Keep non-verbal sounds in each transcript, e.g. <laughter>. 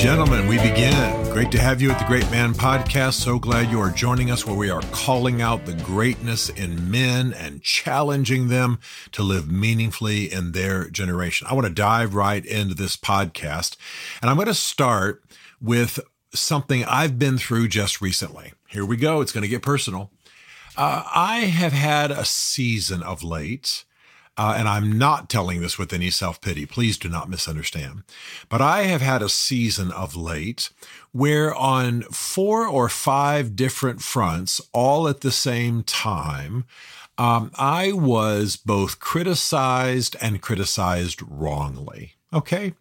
Gentlemen, we begin. Great to have you at the Great Man Podcast. So glad you are joining us where we are calling out the greatness in men and challenging them to live meaningfully in their generation. I want to dive right into this podcast, and I'm going to start with something I've been through just recently. Here we go. It's going to get personal. Uh, I have had a season of late uh, and I'm not telling this with any self pity. Please do not misunderstand. But I have had a season of late where, on four or five different fronts, all at the same time, um, I was both criticized and criticized wrongly. Okay.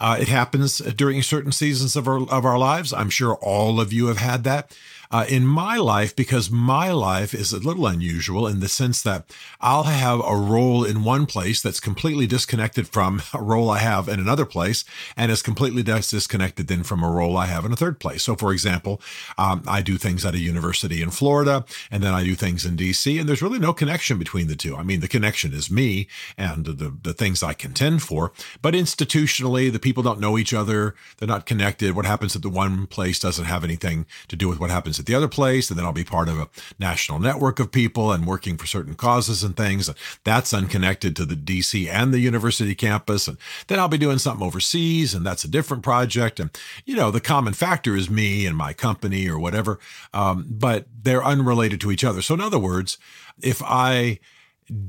Uh, it happens during certain seasons of our, of our lives. I'm sure all of you have had that uh, in my life because my life is a little unusual in the sense that I'll have a role in one place that's completely disconnected from <laughs> a role I have in another place and is completely disconnected then from a role I have in a third place. So, for example, um, I do things at a university in Florida and then I do things in DC, and there's really no connection between the two. I mean, the connection is me and the, the things I contend for, but institutionally, the people don't know each other. They're not connected. What happens at the one place doesn't have anything to do with what happens at the other place, and then I'll be part of a national network of people and working for certain causes and things. That's unconnected to the DC and the university campus. And then I'll be doing something overseas, and that's a different project. And, you know, the common factor is me and my company or whatever, um, but they're unrelated to each other. So, in other words, if I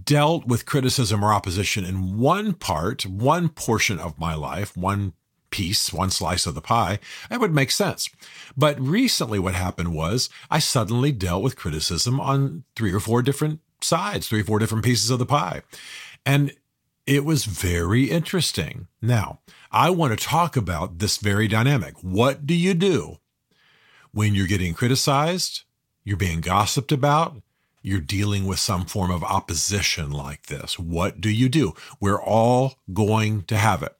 dealt with criticism or opposition in one part, one portion of my life, one piece, one slice of the pie, that would make sense. But recently, what happened was I suddenly dealt with criticism on three or four different sides, three or four different pieces of the pie. And it was very interesting. Now, I want to talk about this very dynamic. What do you do when you're getting criticized, you're being gossiped about, you're dealing with some form of opposition like this? What do you do? We're all going to have it.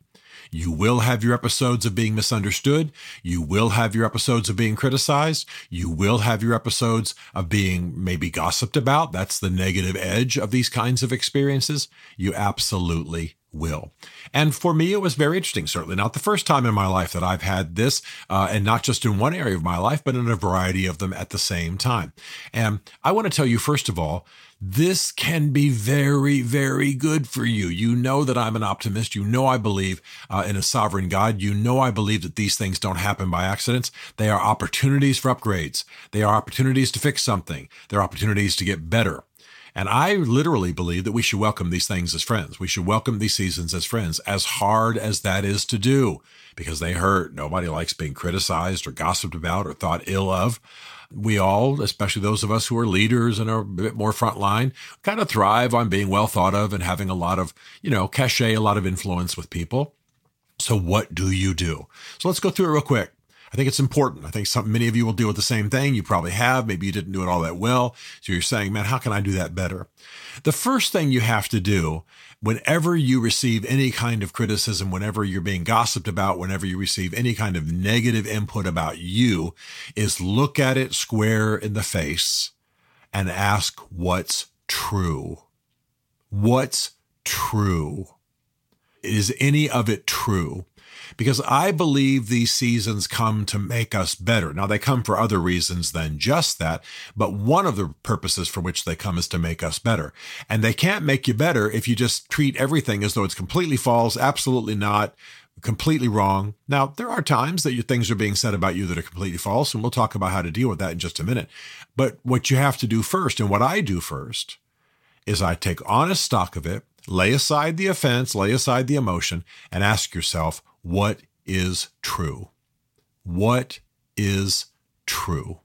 You will have your episodes of being misunderstood. You will have your episodes of being criticized. You will have your episodes of being maybe gossiped about. That's the negative edge of these kinds of experiences. You absolutely will. And for me, it was very interesting. Certainly not the first time in my life that I've had this, uh, and not just in one area of my life, but in a variety of them at the same time. And I want to tell you, first of all, this can be very, very good for you. You know that I'm an optimist. You know I believe uh, in a sovereign God. You know I believe that these things don't happen by accidents. They are opportunities for upgrades. They are opportunities to fix something. They're opportunities to get better. And I literally believe that we should welcome these things as friends. We should welcome these seasons as friends, as hard as that is to do, because they hurt. Nobody likes being criticized or gossiped about or thought ill of. We all, especially those of us who are leaders and are a bit more frontline, kind of thrive on being well thought of and having a lot of, you know, cachet, a lot of influence with people. So what do you do? So let's go through it real quick. I think it's important. I think some, many of you will deal with the same thing. You probably have. Maybe you didn't do it all that well. So you're saying, man, how can I do that better? The first thing you have to do whenever you receive any kind of criticism, whenever you're being gossiped about, whenever you receive any kind of negative input about you, is look at it square in the face and ask what's true. What's true? Is any of it true? Because I believe these seasons come to make us better. Now, they come for other reasons than just that, but one of the purposes for which they come is to make us better. And they can't make you better if you just treat everything as though it's completely false, absolutely not, completely wrong. Now, there are times that your things are being said about you that are completely false, and we'll talk about how to deal with that in just a minute. But what you have to do first, and what I do first, is I take honest stock of it, lay aside the offense, lay aside the emotion, and ask yourself, what is true? What is true?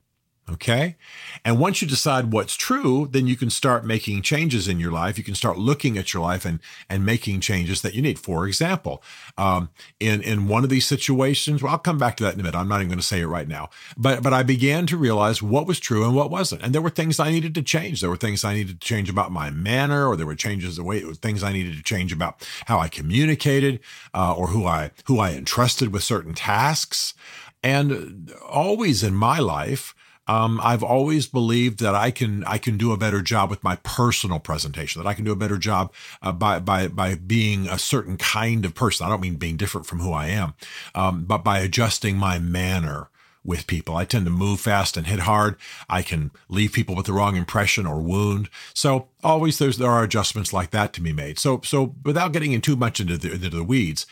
Okay. And once you decide what's true, then you can start making changes in your life. You can start looking at your life and, and making changes that you need. For example, um, in, in one of these situations, well, I'll come back to that in a minute. I'm not even going to say it right now, but, but I began to realize what was true and what wasn't. And there were things I needed to change. There were things I needed to change about my manner, or there were changes the way, things I needed to change about how I communicated, uh, or who I, who I entrusted with certain tasks. And always in my life, um, I've always believed that I can I can do a better job with my personal presentation. That I can do a better job uh, by by by being a certain kind of person. I don't mean being different from who I am, um, but by adjusting my manner with people. I tend to move fast and hit hard. I can leave people with the wrong impression or wound. So always there's there are adjustments like that to be made. So so without getting in too much into the, into the weeds,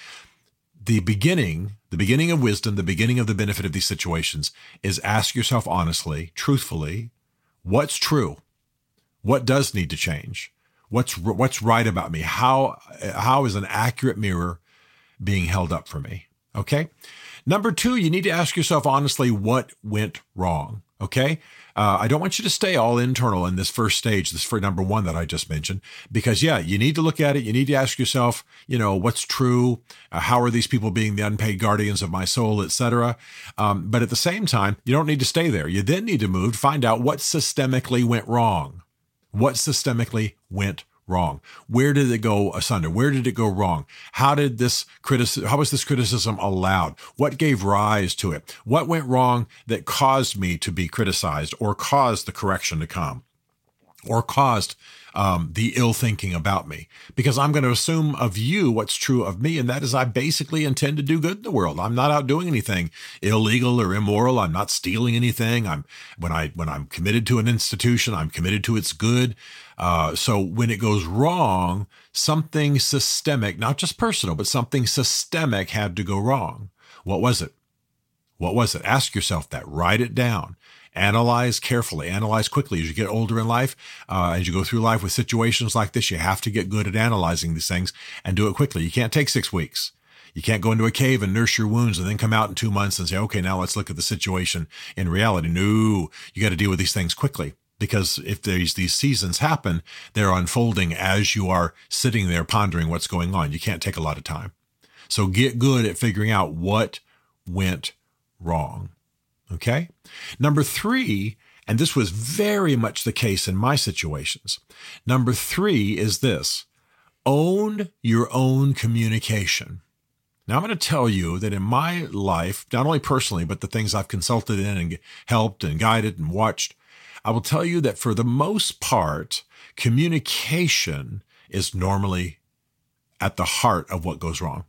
the beginning, the beginning of wisdom, the beginning of the benefit of these situations is ask yourself honestly, truthfully, what's true? What does need to change? What's what's right about me? How how is an accurate mirror being held up for me? Okay? Number 2, you need to ask yourself honestly what went wrong. Okay. Uh, I don't want you to stay all internal in this first stage, this for number one that I just mentioned, because yeah, you need to look at it. You need to ask yourself, you know, what's true? Uh, how are these people being the unpaid guardians of my soul, etc. Um, but at the same time, you don't need to stay there. You then need to move, to find out what systemically went wrong. What systemically went wrong? Where did it go asunder? Where did it go wrong? How did this criticism, how was this criticism allowed? What gave rise to it? What went wrong that caused me to be criticized or caused the correction to come? Or caused um, the ill thinking about me because I'm going to assume of you what's true of me. And that is, I basically intend to do good in the world. I'm not out doing anything illegal or immoral. I'm not stealing anything. I'm when I, when I'm committed to an institution, I'm committed to its good. Uh, so when it goes wrong, something systemic, not just personal, but something systemic had to go wrong. What was it? What was it? Ask yourself that. Write it down analyze carefully, analyze quickly as you get older in life. Uh, as you go through life with situations like this, you have to get good at analyzing these things and do it quickly. You can't take six weeks. You can't go into a cave and nurse your wounds and then come out in two months and say, okay, now let's look at the situation in reality. No, you got to deal with these things quickly because if these these seasons happen, they're unfolding as you are sitting there pondering what's going on. You can't take a lot of time. So get good at figuring out what went wrong. Okay. Number three, and this was very much the case in my situations. Number three is this own your own communication. Now, I'm going to tell you that in my life, not only personally, but the things I've consulted in and helped and guided and watched, I will tell you that for the most part, communication is normally at the heart of what goes wrong.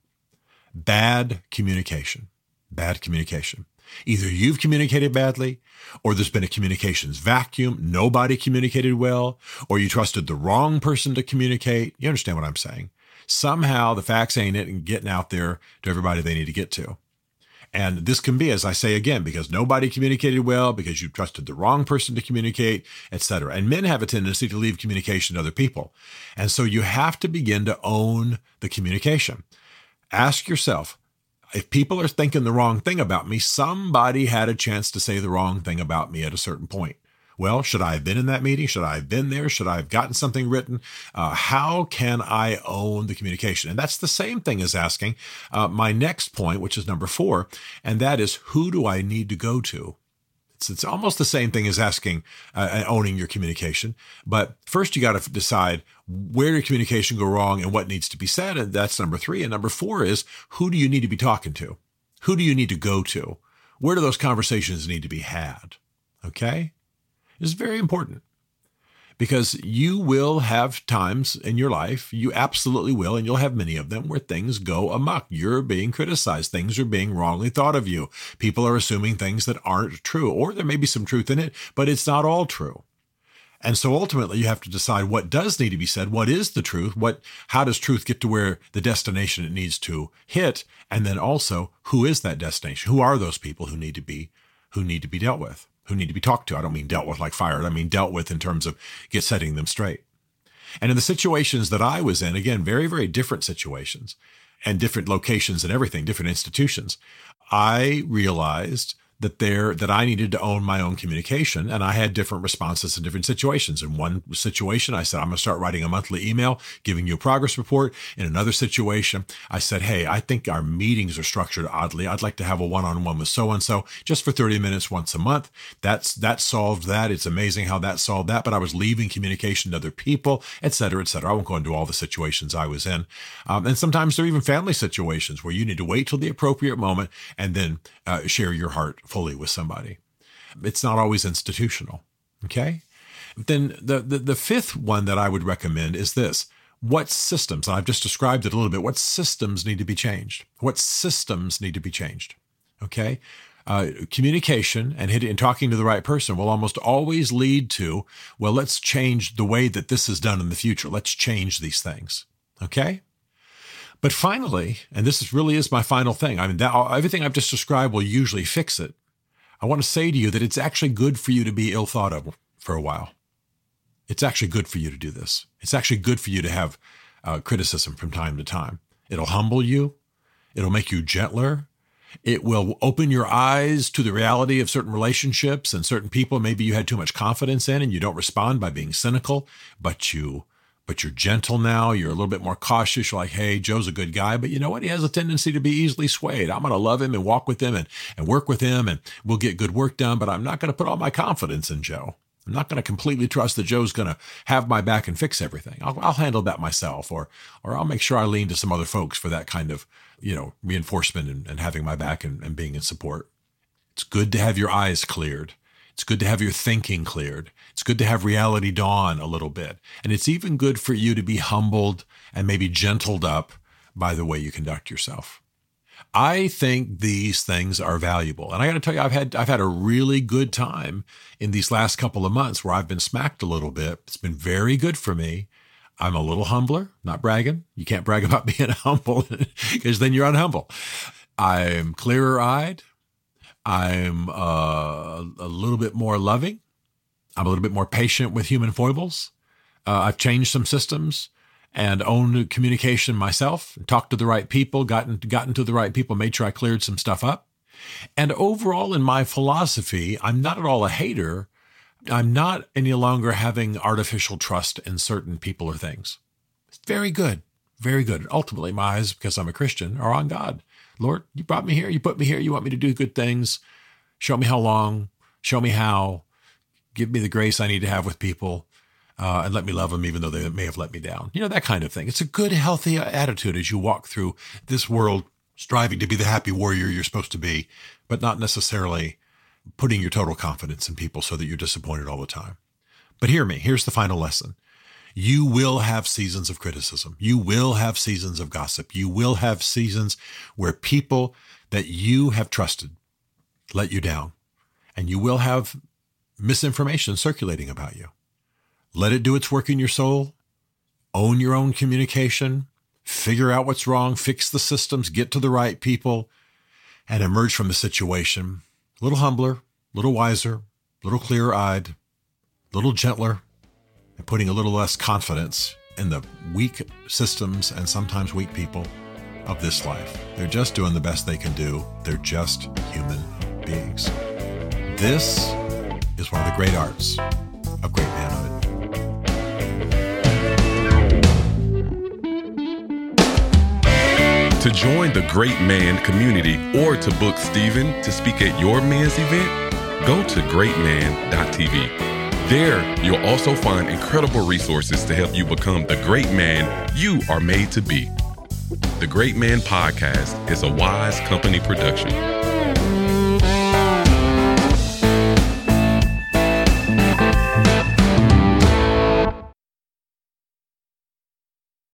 Bad communication. Bad communication. Either you've communicated badly, or there's been a communications vacuum, nobody communicated well, or you trusted the wrong person to communicate. You understand what I'm saying? Somehow the facts ain't it and getting out there to everybody they need to get to. And this can be, as I say again, because nobody communicated well, because you trusted the wrong person to communicate, etc. And men have a tendency to leave communication to other people. And so you have to begin to own the communication. Ask yourself, if people are thinking the wrong thing about me, somebody had a chance to say the wrong thing about me at a certain point. Well, should I have been in that meeting? Should I have been there? Should I have gotten something written? Uh, how can I own the communication? And that's the same thing as asking uh, my next point, which is number four, and that is who do I need to go to? It's, it's almost the same thing as asking, uh, owning your communication. But first, you got to decide where did communication go wrong and what needs to be said. And that's number three. And number four is who do you need to be talking to? Who do you need to go to? Where do those conversations need to be had? Okay. It's very important because you will have times in your life, you absolutely will, and you'll have many of them where things go amok. You're being criticized. Things are being wrongly thought of you. People are assuming things that aren't true, or there may be some truth in it, but it's not all true. And so ultimately you have to decide what does need to be said, what is the truth, what how does truth get to where the destination it needs to hit, and then also who is that destination? Who are those people who need to be who need to be dealt with? Who need to be talked to. I don't mean dealt with like fired. I mean dealt with in terms of get setting them straight. And in the situations that I was in, again, very, very different situations and different locations and everything, different institutions, I realized that there that I needed to own my own communication and I had different responses in different situations. In one situation, I said, I'm going to start writing a monthly email, giving you a progress report. In another situation, I said, Hey, I think our meetings are structured oddly. I'd like to have a one-on-one with so-and-so just for 30 minutes once a month. That's, that solved that. It's amazing how that solved that, but I was leaving communication to other people, et cetera, et cetera. I won't go into all the situations I was in. Um, and sometimes there are even family situations where you need to wait till the appropriate moment and then uh, share your heart fully with somebody. It's not always institutional. Okay. Then the, the, the fifth one that I would recommend is this. What systems, and I've just described it a little bit, what systems need to be changed? What systems need to be changed? Okay. Uh, communication and hitting and talking to the right person will almost always lead to, well, let's change the way that this is done in the future. Let's change these things. Okay. But finally, and this is really is my final thing. I mean, that, everything I've just described will usually fix it. I want to say to you that it's actually good for you to be ill thought of for a while. It's actually good for you to do this. It's actually good for you to have uh, criticism from time to time. It'll humble you. It'll make you gentler. It will open your eyes to the reality of certain relationships and certain people maybe you had too much confidence in and you don't respond by being cynical, but you but you're gentle now. You're a little bit more cautious. You're like, hey, Joe's a good guy, but you know what? He has a tendency to be easily swayed. I'm going to love him and walk with him and, and work with him and we'll get good work done, but I'm not going to put all my confidence in Joe. I'm not going to completely trust that Joe's going to have my back and fix everything. I'll, I'll handle that myself, or or I'll make sure I lean to some other folks for that kind of you know reinforcement and, and having my back and, and being in support. It's good to have your eyes cleared. It's good to have your thinking cleared. It's good to have reality dawn a little bit. And it's even good for you to be humbled and maybe gentled up by the way you conduct yourself. I think these things are valuable. And I got to tell you, I've had, I've had a really good time in these last couple of months where I've been smacked a little bit. It's been very good for me. I'm a little humbler, not bragging. You can't brag <laughs> about being humble <laughs> because then you're unhumble. I'm clearer eyed. I'm uh, a little bit more loving. I'm a little bit more patient with human foibles. Uh, I've changed some systems and owned communication myself, talked to the right people, gotten gotten to the right people, made sure I cleared some stuff up. And overall, in my philosophy, I'm not at all a hater. I'm not any longer having artificial trust in certain people or things. It's very good, very good. Ultimately, my eyes, because I'm a Christian, are on God. Lord, you brought me here. You put me here. You want me to do good things. Show me how long. Show me how. Give me the grace I need to have with people. Uh, and let me love them even though they may have let me down. You know, that kind of thing. It's a good, healthy attitude as you walk through this world, striving to be the happy warrior you're supposed to be, but not necessarily putting your total confidence in people so that you're disappointed all the time. But hear me. Here's the final lesson. You will have seasons of criticism. You will have seasons of gossip. You will have seasons where people that you have trusted let you down. And you will have misinformation circulating about you. Let it do its work in your soul. Own your own communication. Figure out what's wrong. Fix the systems. Get to the right people and emerge from the situation a little humbler, a little wiser, a little clearer eyed, a little gentler, and putting a little less confidence in the weak systems and sometimes weak people of this life. They're just doing the best they can do. They're just human beings. This is one of the great arts of great manhood. To join the Great Man community or to book Stephen to speak at your man's event, go to greatman.tv. There, you'll also find incredible resources to help you become the great man you are made to be. The Great Man Podcast is a wise company production.